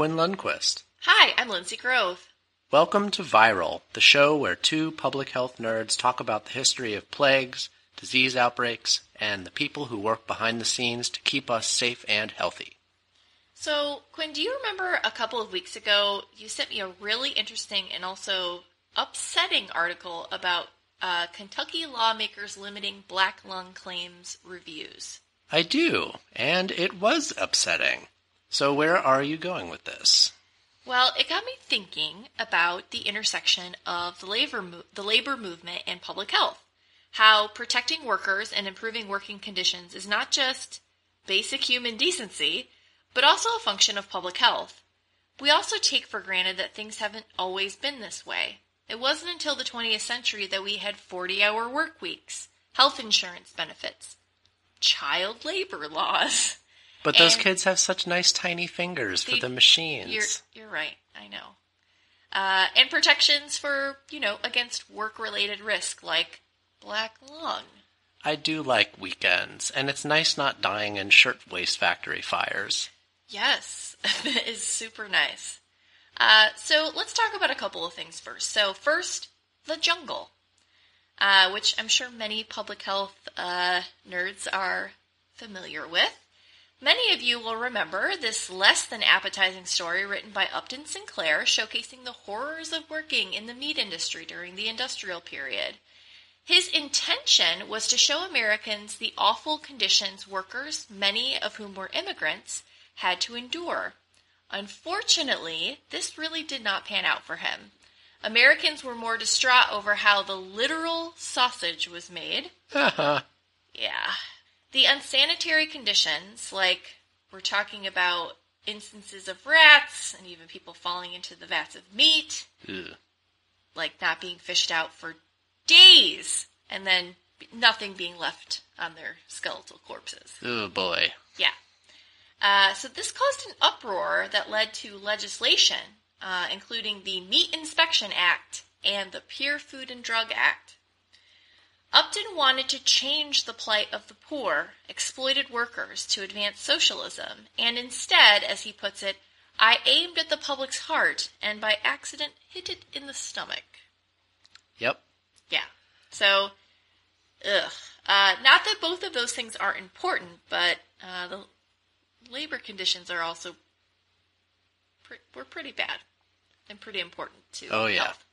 Quinn Lundquist. Hi, I'm Linsey Grove. Welcome to Viral, the show where two public health nerds talk about the history of plagues, disease outbreaks, and the people who work behind the scenes to keep us safe and healthy. So, Quinn, do you remember a couple of weeks ago you sent me a really interesting and also upsetting article about uh, Kentucky lawmakers limiting black lung claims reviews? I do, and it was upsetting. So, where are you going with this? Well, it got me thinking about the intersection of the labor mo- the labor movement and public health. How protecting workers and improving working conditions is not just basic human decency, but also a function of public health. We also take for granted that things haven't always been this way. It wasn't until the 20th century that we had 40-hour work weeks, health insurance benefits, child labor laws. But those And- kids have such nice tiny fingers for the machines. You're you're right. I know. Uh, and protections for you know against work related risk like black lung. I do like weekends, and it's nice not dying in shirtwaist factory fires. Yes, that is super nice. Uh, so let's talk about a couple of things first. So first, the jungle, uh, which I'm sure many public health uh, nerds are familiar with. Many of you will remember this less than appetizing story written by Upton Sinclair showcasing the horrors of working in the meat industry during the industrial period. His intention was to show Americans the awful conditions workers, many of whom were immigrants, had to endure. Unfortunately, this really did not pan out for him. Americans were more distraught over how the literal sausage was made. Yeah. The unsanitary conditions, like we're talking about instances of rats and even people falling into the vats of meat, Ugh. like not being fished out for days and then nothing being left on their skeletal corpses. Oh boy. Yeah. Uh, so this caused an uproar that led to legislation, uh, including the Meat Inspection Act and the Pure Food and Drug Act. Upton wanted to change the plight of the poor, exploited workers to advance socialism, and instead, as he puts it, I aimed at the public's heart and by accident hit it in the stomach. Yep. Yeah. So, ugh. Uh, not that both of those things aren't important, but uh, the labor conditions are also pre- were pretty bad and pretty important to Oh, yeah. health.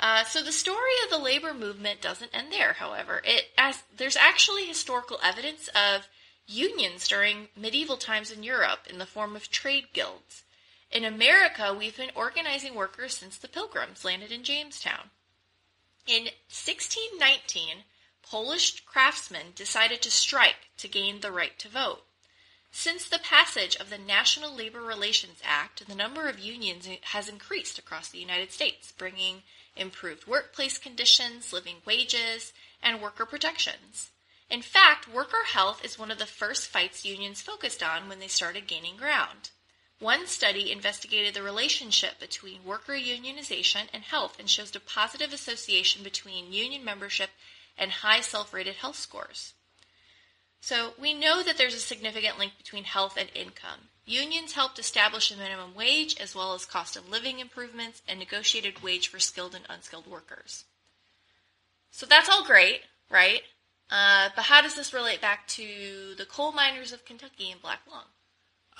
Uh, so the story of the labor movement doesn't end there. However, it as there's actually historical evidence of unions during medieval times in Europe in the form of trade guilds. In America, we've been organizing workers since the Pilgrims landed in Jamestown. In 1619, Polish craftsmen decided to strike to gain the right to vote. Since the passage of the National Labor Relations Act, the number of unions has increased across the United States, bringing improved workplace conditions, living wages, and worker protections. In fact, worker health is one of the first fights unions focused on when they started gaining ground. One study investigated the relationship between worker unionization and health and shows a positive association between union membership and high self rated health scores. So, we know that there's a significant link between health and income. Unions helped establish a minimum wage as well as cost of living improvements and negotiated wage for skilled and unskilled workers. So, that's all great, right? Uh, but how does this relate back to the coal miners of Kentucky and Black Lung?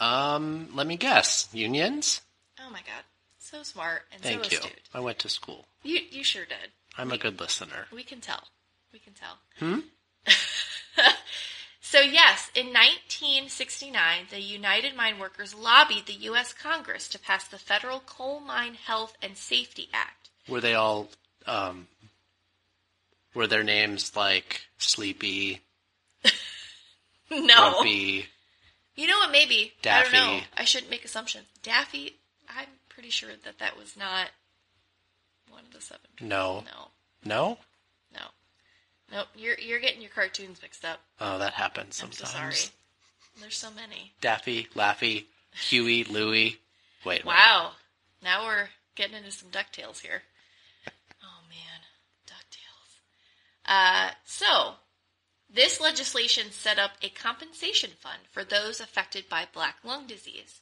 Um, let me guess. Unions? Oh my god. So smart and Thank so you. I went to school. You you sure did. I'm a good listener. We can tell. We can tell. Hmm? So yes, in 1969, the United Mine Workers lobbied the U.S. Congress to pass the Federal Coal Mine Health and Safety Act. Were they all, um, were their names like Sleepy, No, Grumpy? you know what? Maybe Daffy. I don't know. I shouldn't make assumptions. Daffy. I'm pretty sure that that was not one of the seven. No. No, No? no, nope. You're you're getting your cartoons mixed up. Oh, that happens I'm sometimes. so sorry. There's so many. Daffy, Laffy, Huey, Louie. Wait. a. Wow. Now we're getting into some DuckTales here. Oh man, DuckTales. Uh, so, this legislation set up a compensation fund for those affected by black lung disease.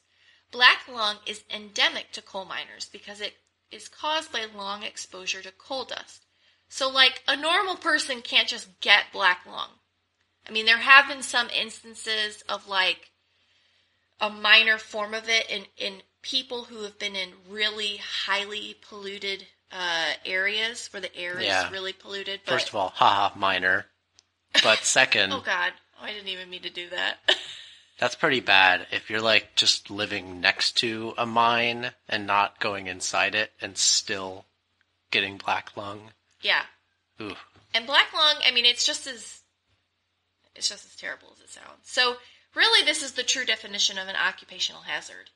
Black lung is endemic to coal miners because it is caused by long exposure to coal dust. So, like, a normal person can't just get black lung. I mean, there have been some instances of like a minor form of it in, in people who have been in really highly polluted uh, areas where the air Yeah. is really polluted. But, First of all, haha, minor. But second, oh god, oh, I didn't even mean to do that. that's pretty bad if you're like just living next to a mine and not going inside it and still getting black lung. Yeah, Ooh. and black lung. I mean, it's just as it's just as terrible as it sounds. So, really, this is the true definition of an occupational hazard.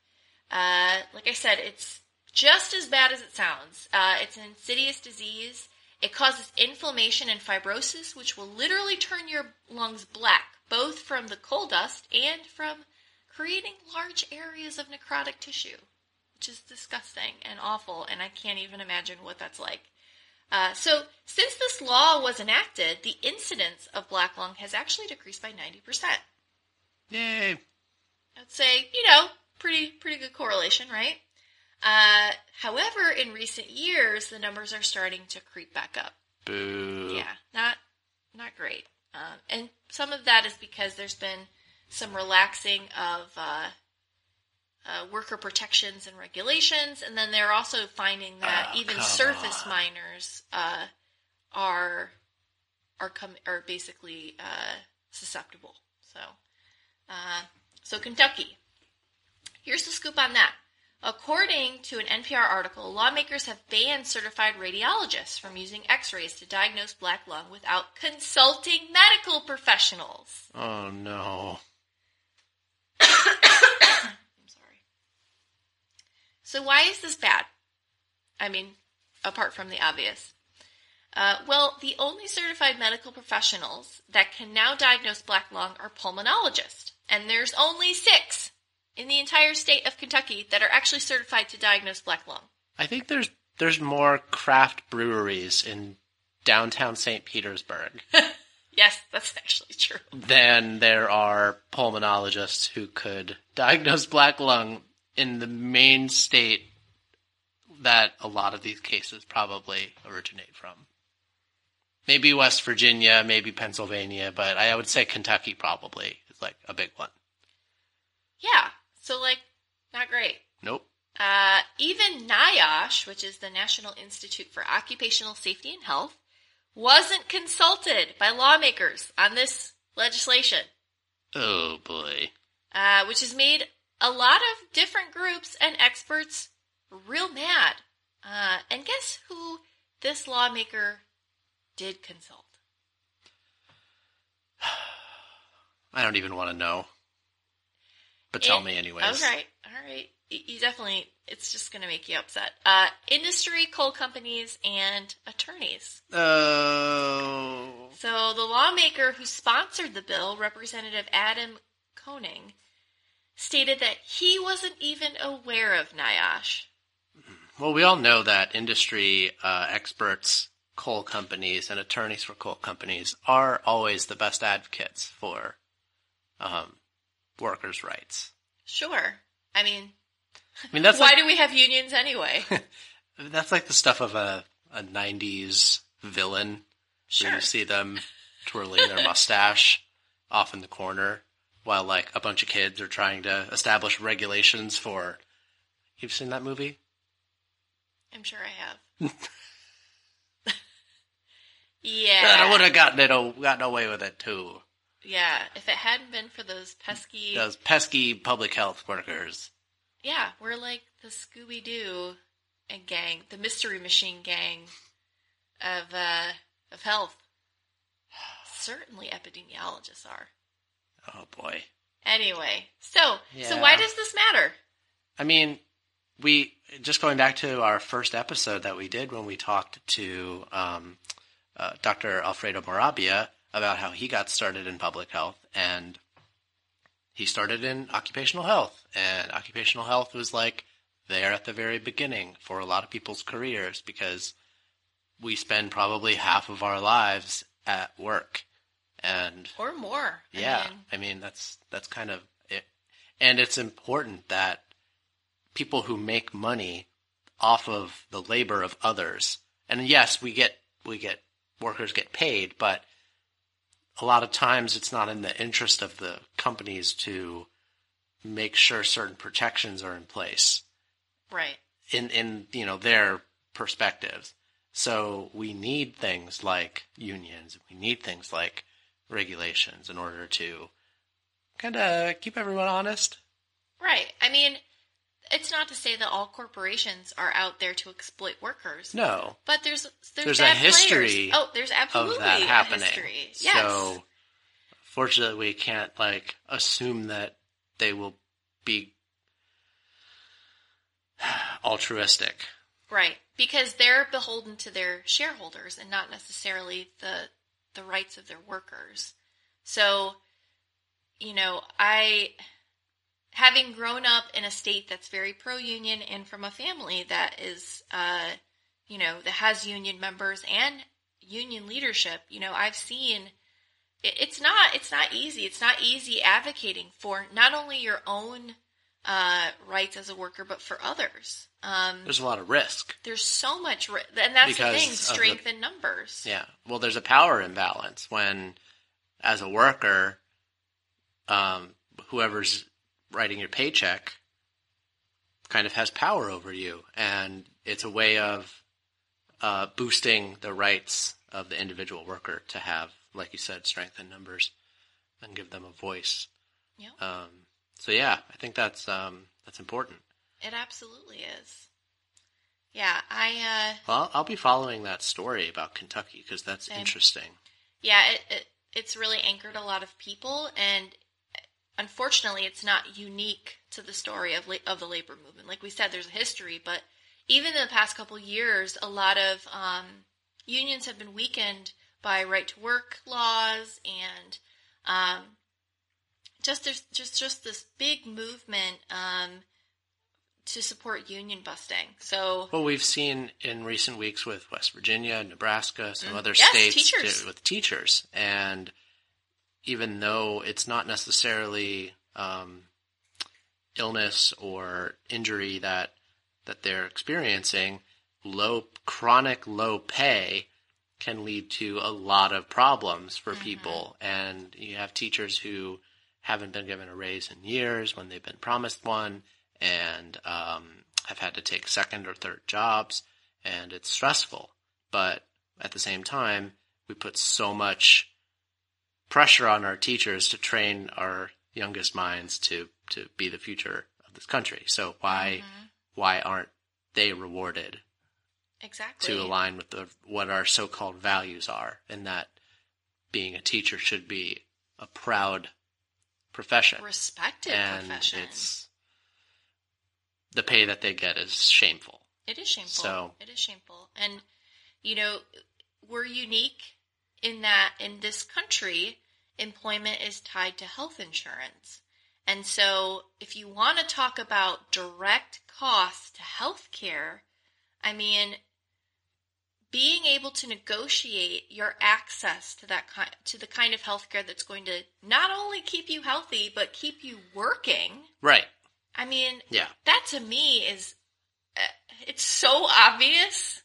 Uh, like I said, it's just as bad as it sounds. Uh, it's an insidious disease. It causes inflammation and fibrosis, which will literally turn your lungs black, both from the coal dust and from creating large areas of necrotic tissue, which is disgusting and awful, and I can't even imagine what that's like. Uh, so, since this law was enacted, the incidence of black lung has actually decreased by 90%. Yay. I'd say, you know, pretty pretty good correlation, right? Uh, however, in recent years, the numbers are starting to creep back up. Boo. Yeah, not not great. Um, and some of that is because there's been some relaxing of uh, uh, worker protections and regulations, and then they're also finding that Oh, even surface on. miners uh, are are com- are basically uh, susceptible. So, uh, so Kentucky. Here's the scoop on that. According to an NPR article, lawmakers have banned certified radiologists from using x rays to diagnose black lung without consulting medical professionals. Oh no. So, why is this bad? I mean, apart from the obvious. Uh, well, the only certified medical professionals that can now diagnose black lung are pulmonologists, and there's only six in the entire state of Kentucky that are actually certified to diagnose black lung. I think there's there's more craft breweries in downtown St. Petersburg Yes, that's actually true. than there are pulmonologists who could diagnose black lung in the main state that a lot of these cases probably originate from. Maybe West Virginia, maybe Pennsylvania, but I would say Kentucky probably is like a big one. Yeah, so like, not great. Nope. Uh, even NIOSH, which is the National Institute for Occupational Safety and Health, wasn't consulted by lawmakers on this legislation, Oh boy. uh, which has made a lot of different groups and experts real mad. Uh, and guess who this lawmaker did consult? I don't even want to know. But tell In- me anyways. All right, all right. You definitely, it's just going to make you upset. Uh, industry, coal companies, and attorneys. Oh. So the lawmaker who sponsored the bill, Representative Adam Koenig, stated that he wasn't even aware of NIOSH. Well, we all know that industry uh, experts, coal companies, and attorneys for coal companies are always the best advocates for um, workers' rights. Sure. I mean, I mean, that's why like, do we have unions anyway? that's like the stuff of a, a 90s villain. Where Sure. you see them twirling their mustache off in the corner while like a bunch of kids are trying to establish regulations for. You've seen that movie? I'm sure I have. Yeah, I would have gotten it gotten away with it too. Yeah. If it hadn't been for those pesky. Those pesky public health workers. Yeah, we're like the Scooby Doo and gang, the Mystery Machine gang of uh, of health. Certainly, epidemiologists are. Oh boy. Anyway, so so why does this matter? I mean, we just going back to our first episode that we did when we talked to um, uh, Dr. Alfredo Morabia about how he got started in public health, and he started in occupational health, and occupational health was like there at the very beginning for a lot of people's careers because we spend probably half of our lives at work, and Or more? I yeah, mean, I mean that's that's kind of it, and it's important that people who make money off of the labor of others. And yes, we get we get workers get paid, but a lot of times it's not in the interest of the companies to make sure certain protections are in place Right. in in you know their perspectives. So we need things like unions. We need things like regulations in order to kind of keep everyone honest. Right. I mean, it's not to say that all corporations are out there to exploit workers. No, But there's there's, There's a bad players. history Oh, there's absolutely of that a happening. history. Yes. So fortunately, we can't like assume that they will be altruistic. Right, because they're beholden to their shareholders and not necessarily the the rights of their workers. So, you know, I having grown up in a state that's very pro union and from a family that is uh you know, that has union members and union leadership, you know, I've seen it, it's not it's not easy. It's not easy advocating for not only your own uh, rights as a worker, but for others. Um, There's a lot of risk. there's so much, ri- and that's Because the thing: the- strength in numbers. Yeah. Well, there's a power imbalance when, as a worker, um, whoever's writing your paycheck kind of has power over you, and it's a way of uh, boosting the rights of the individual worker to have, like you said, strength in numbers and give them a voice. Yeah. Um, so yeah, I think that's um, that's important. It absolutely is. Yeah, I uh, Well, I'll be following that story about Kentucky because that's Same. interesting. yeah, it, it it's really anchored a lot of people, and unfortunately, it's not unique to the story of la- of the labor movement. Like we said, there's a history, but even in the past couple years, a lot of um, unions have been weakened by right to work laws and um, just there's just just this big movement um, to support union busting. So Well, we've seen in recent weeks with West Virginia, Nebraska, some other Mm. Yes, states teachers. too, with teachers, and even though it's not necessarily um, illness or injury that that they're experiencing, low chronic low pay can lead to a lot of problems for people, and you have teachers who haven't been given a raise in years when they've been promised one, and um, have had to take second or third jobs, and it's stressful. But at the same time, we put so much pressure on our teachers to train our youngest minds to to be the future of this country. So why why aren't they rewarded exactly to align with the what our so-called values are and that being a teacher should be a proud profession respected and profession. it's the pay that they get is shameful It is shameful. So- it is shameful. And you know, we're unique in that in this country, employment is tied to health insurance. And so if you want to talk about direct costs to health care, I mean being able to negotiate your access to that kind to the kind of healthcare that's going to not only keep you healthy but keep you working. right. I mean, yeah. that to me is uh, it's so obvious.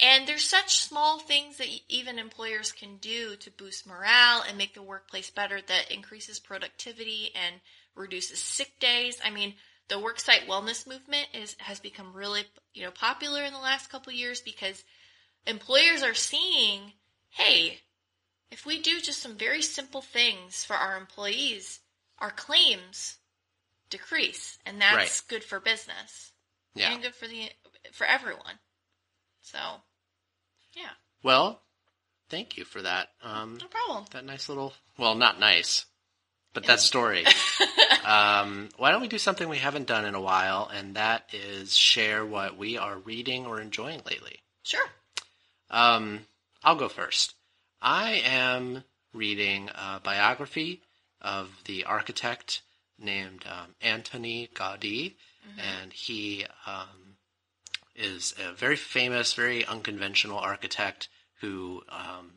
And there's such small things that even employers can do to boost morale and make the workplace better that increases productivity and reduces sick days. I mean the worksite wellness movement is has become really you know popular in the last couple of years because employers are seeing hey if we do just some very simple things for our employees our claims decrease and that's Right. good for business yeah. and good for the for everyone. So yeah. Well thank you for that. Um no problem. that nice little well not nice but that story. Um why don't we do something we haven't done in a while and that is share what we are reading or enjoying lately? Sure Um, I'll go first. I am reading a biography of the architect named um, Antoni Gaudi, and he um, is a very famous, very unconventional architect who um,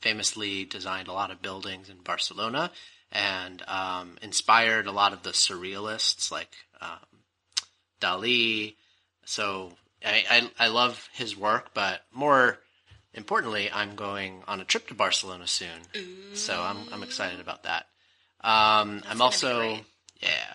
famously designed a lot of buildings in Barcelona and um, inspired a lot of the surrealists like um, Dali. So I, I I love his work, but more importantly, I'm going on a trip to Barcelona soon. So I'm I'm excited about that. Um, I'm also yeah,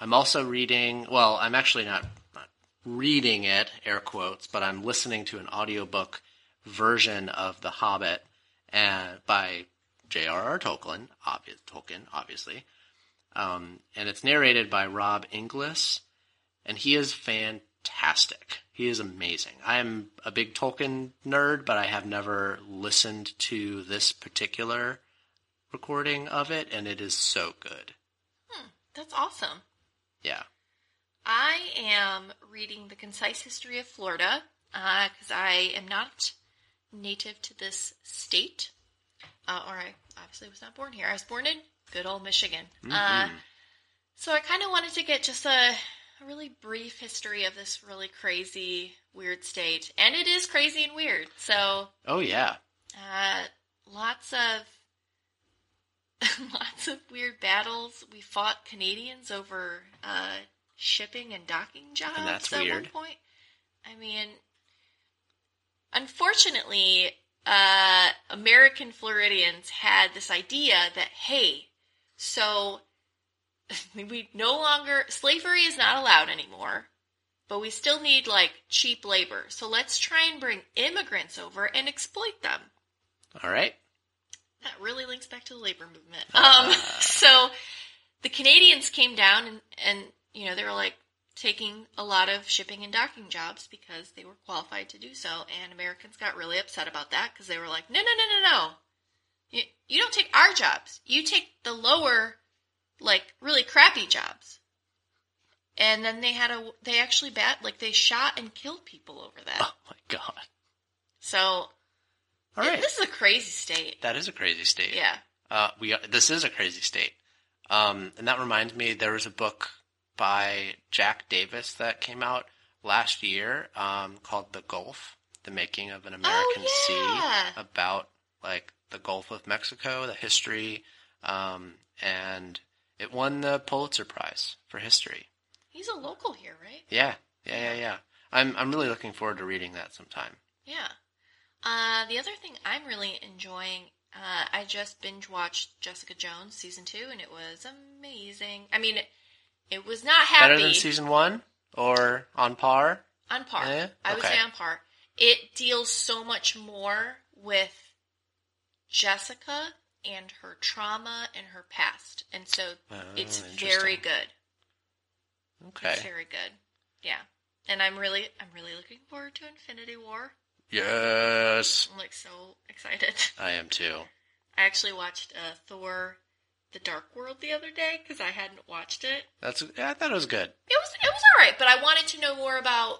I'm also reading. Well, I'm actually not not reading it, air quotes, but I'm listening to an audiobook version of The Hobbit, and by J.R.R. Tolkien, obvious Tolkien, obviously, um, and it's narrated by Rob Inglis, and he is fantastic. He is amazing. I am a big Tolkien nerd, but I have never listened to this particular recording of it, and it is so good. That's awesome. Yeah. I am reading The Concise History of Florida because I am not native to this state. Uh, or I obviously was not born here. I was born in good old Michigan. Uh, so I kind of wanted to get just a, a really brief history of this really crazy, weird state. And it is crazy and weird. So Oh yeah. uh, lots of lots of weird battles. We fought Canadians over uh, shipping and docking jobs that's at weird. one point. I mean, unfortunately, uh, American Floridians had this idea that hey, so we no longer slavery is not allowed anymore. But we still need like cheap labor. So let's try and bring immigrants over and exploit them. All right. That really links back to the labor movement. Ah. Um, so the Canadians came down and, and, you know, they were like taking a lot of shipping and docking jobs because they were qualified to do so. And Americans got really upset about that because they were like, no, no, no, no, no. You, you don't take our jobs. You take the lower, like, really crappy jobs. And then they had a, they actually bat, like, they shot and killed people over that. Oh my god. So, All right. this is a crazy state. That is a crazy state. Yeah. Uh, we are, this is a crazy state. Um, and that reminds me, there was a book by Jack Davis that came out last year um, called "The Gulf: The Making of an American Oh, yeah. Sea," about like the Gulf of Mexico, the history, um, and it won the Pulitzer Prize for history. He's a local here, right? Yeah, yeah, yeah, yeah. I'm I'm really looking forward to reading that sometime. Yeah. Uh, the other thing I'm really enjoying, uh, I just binge watched Jessica Jones season two, and it was amazing. I mean, it, it was not happy Better than season one or on par? on par. Eh? I would say on par. It deals so much more with Jessica and her trauma and her past, and so Oh, it's very good. Okay. It's very good. Yeah. And I'm really, I'm really looking forward to Infinity War. Yes, I'm like so excited. I am too. I actually watched uh, Thor: The Dark World the other day because I hadn't watched it. That's yeah, I thought it was good. It was it was all right, but I wanted to know more about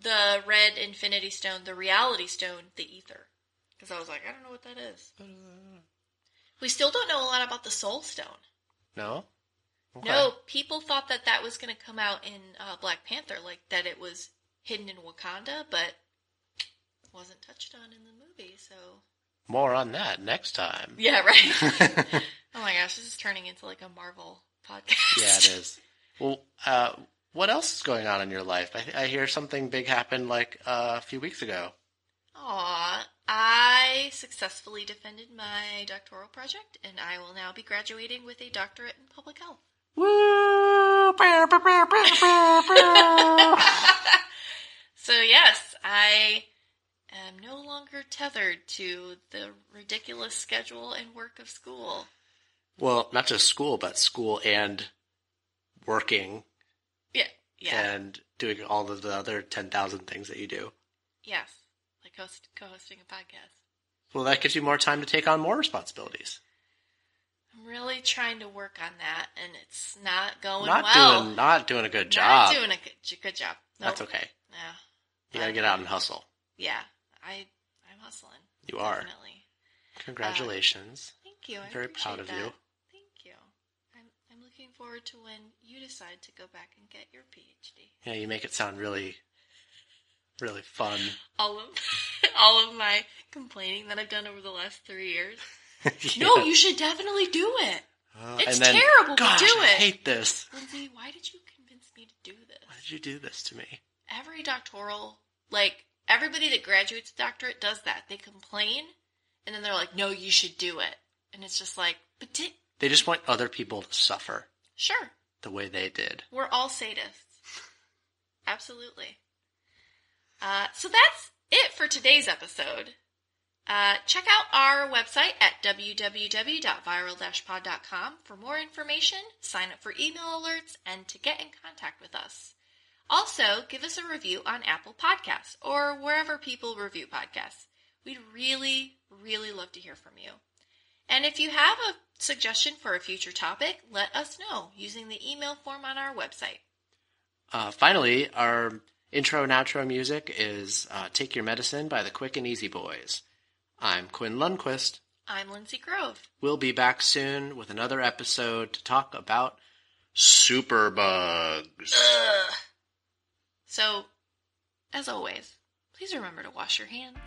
the Red Infinity Stone, the Reality Stone, the Aether, because I was like, I don't know what that is. We still don't know a lot about the Soul Stone. No. Okay. No, people thought that that was going to come out in uh, Black Panther, like that it was hidden in Wakanda, but wasn't touched on in the movie. So More on that next time. yeah, right. oh my gosh, this is turning into like a Marvel podcast. Yeah, it is. Well, uh, what else is going on in your life? I, I hear something big happened like uh, a few weeks ago. Aw, I successfully defended my doctoral project, and I will now be graduating with a doctorate in public health. Woo! So, yes, I am no longer tethered to the ridiculous schedule and work of school. well, not just school, but school and working Yeah, yeah, and doing all of the other ten thousand things that you do. yes, like host, co-hosting a podcast. Well, that gives you more time to take on more responsibilities. I'm really trying to work on that, and it's not going not well. doing not doing a good job. Not doing a good, good job. That's okay. Yeah, You gotta get out and hustle. yeah. I I'm hustling. You are. Definitely. Congratulations. Uh, thank you. I'm very proud of you. Thank you. I'm I'm looking forward to when you decide to go back and get your PhD. yeah, you make it sound really, really fun. All of all of my complaining that I've done over the last three years. Yeah. No, you should definitely do it. Uh, it's then, terrible, Gosh, do I it." hate this. Linsey, why did you convince me to do this? Why did you do this to me? Every doctoral, like everybody that graduates doctorate does that. They complain, and then they're like, "No, you should do it," and it's just like, but did They just want other people to suffer sure the way they did. we're all sadists. Absolutely. Uh, so that's it for today's episode. Uh, check out our website at www.viral-pod.com for more information, sign up for email alerts, and to get in contact with us. Also, give us a review on Apple Podcasts or wherever people review podcasts. We'd really, really love to hear from you. And if you have a suggestion for a future topic, let us know using the email form on our website. Uh, finally, our intro and outro music is uh, Take Your Medicine by the Quick and Easy Boys. I'm Quinn Lundquist. I'm Linsey Grove. We'll be back soon with another episode to talk about superbugs. Ugh. So, as always, please remember to wash your hands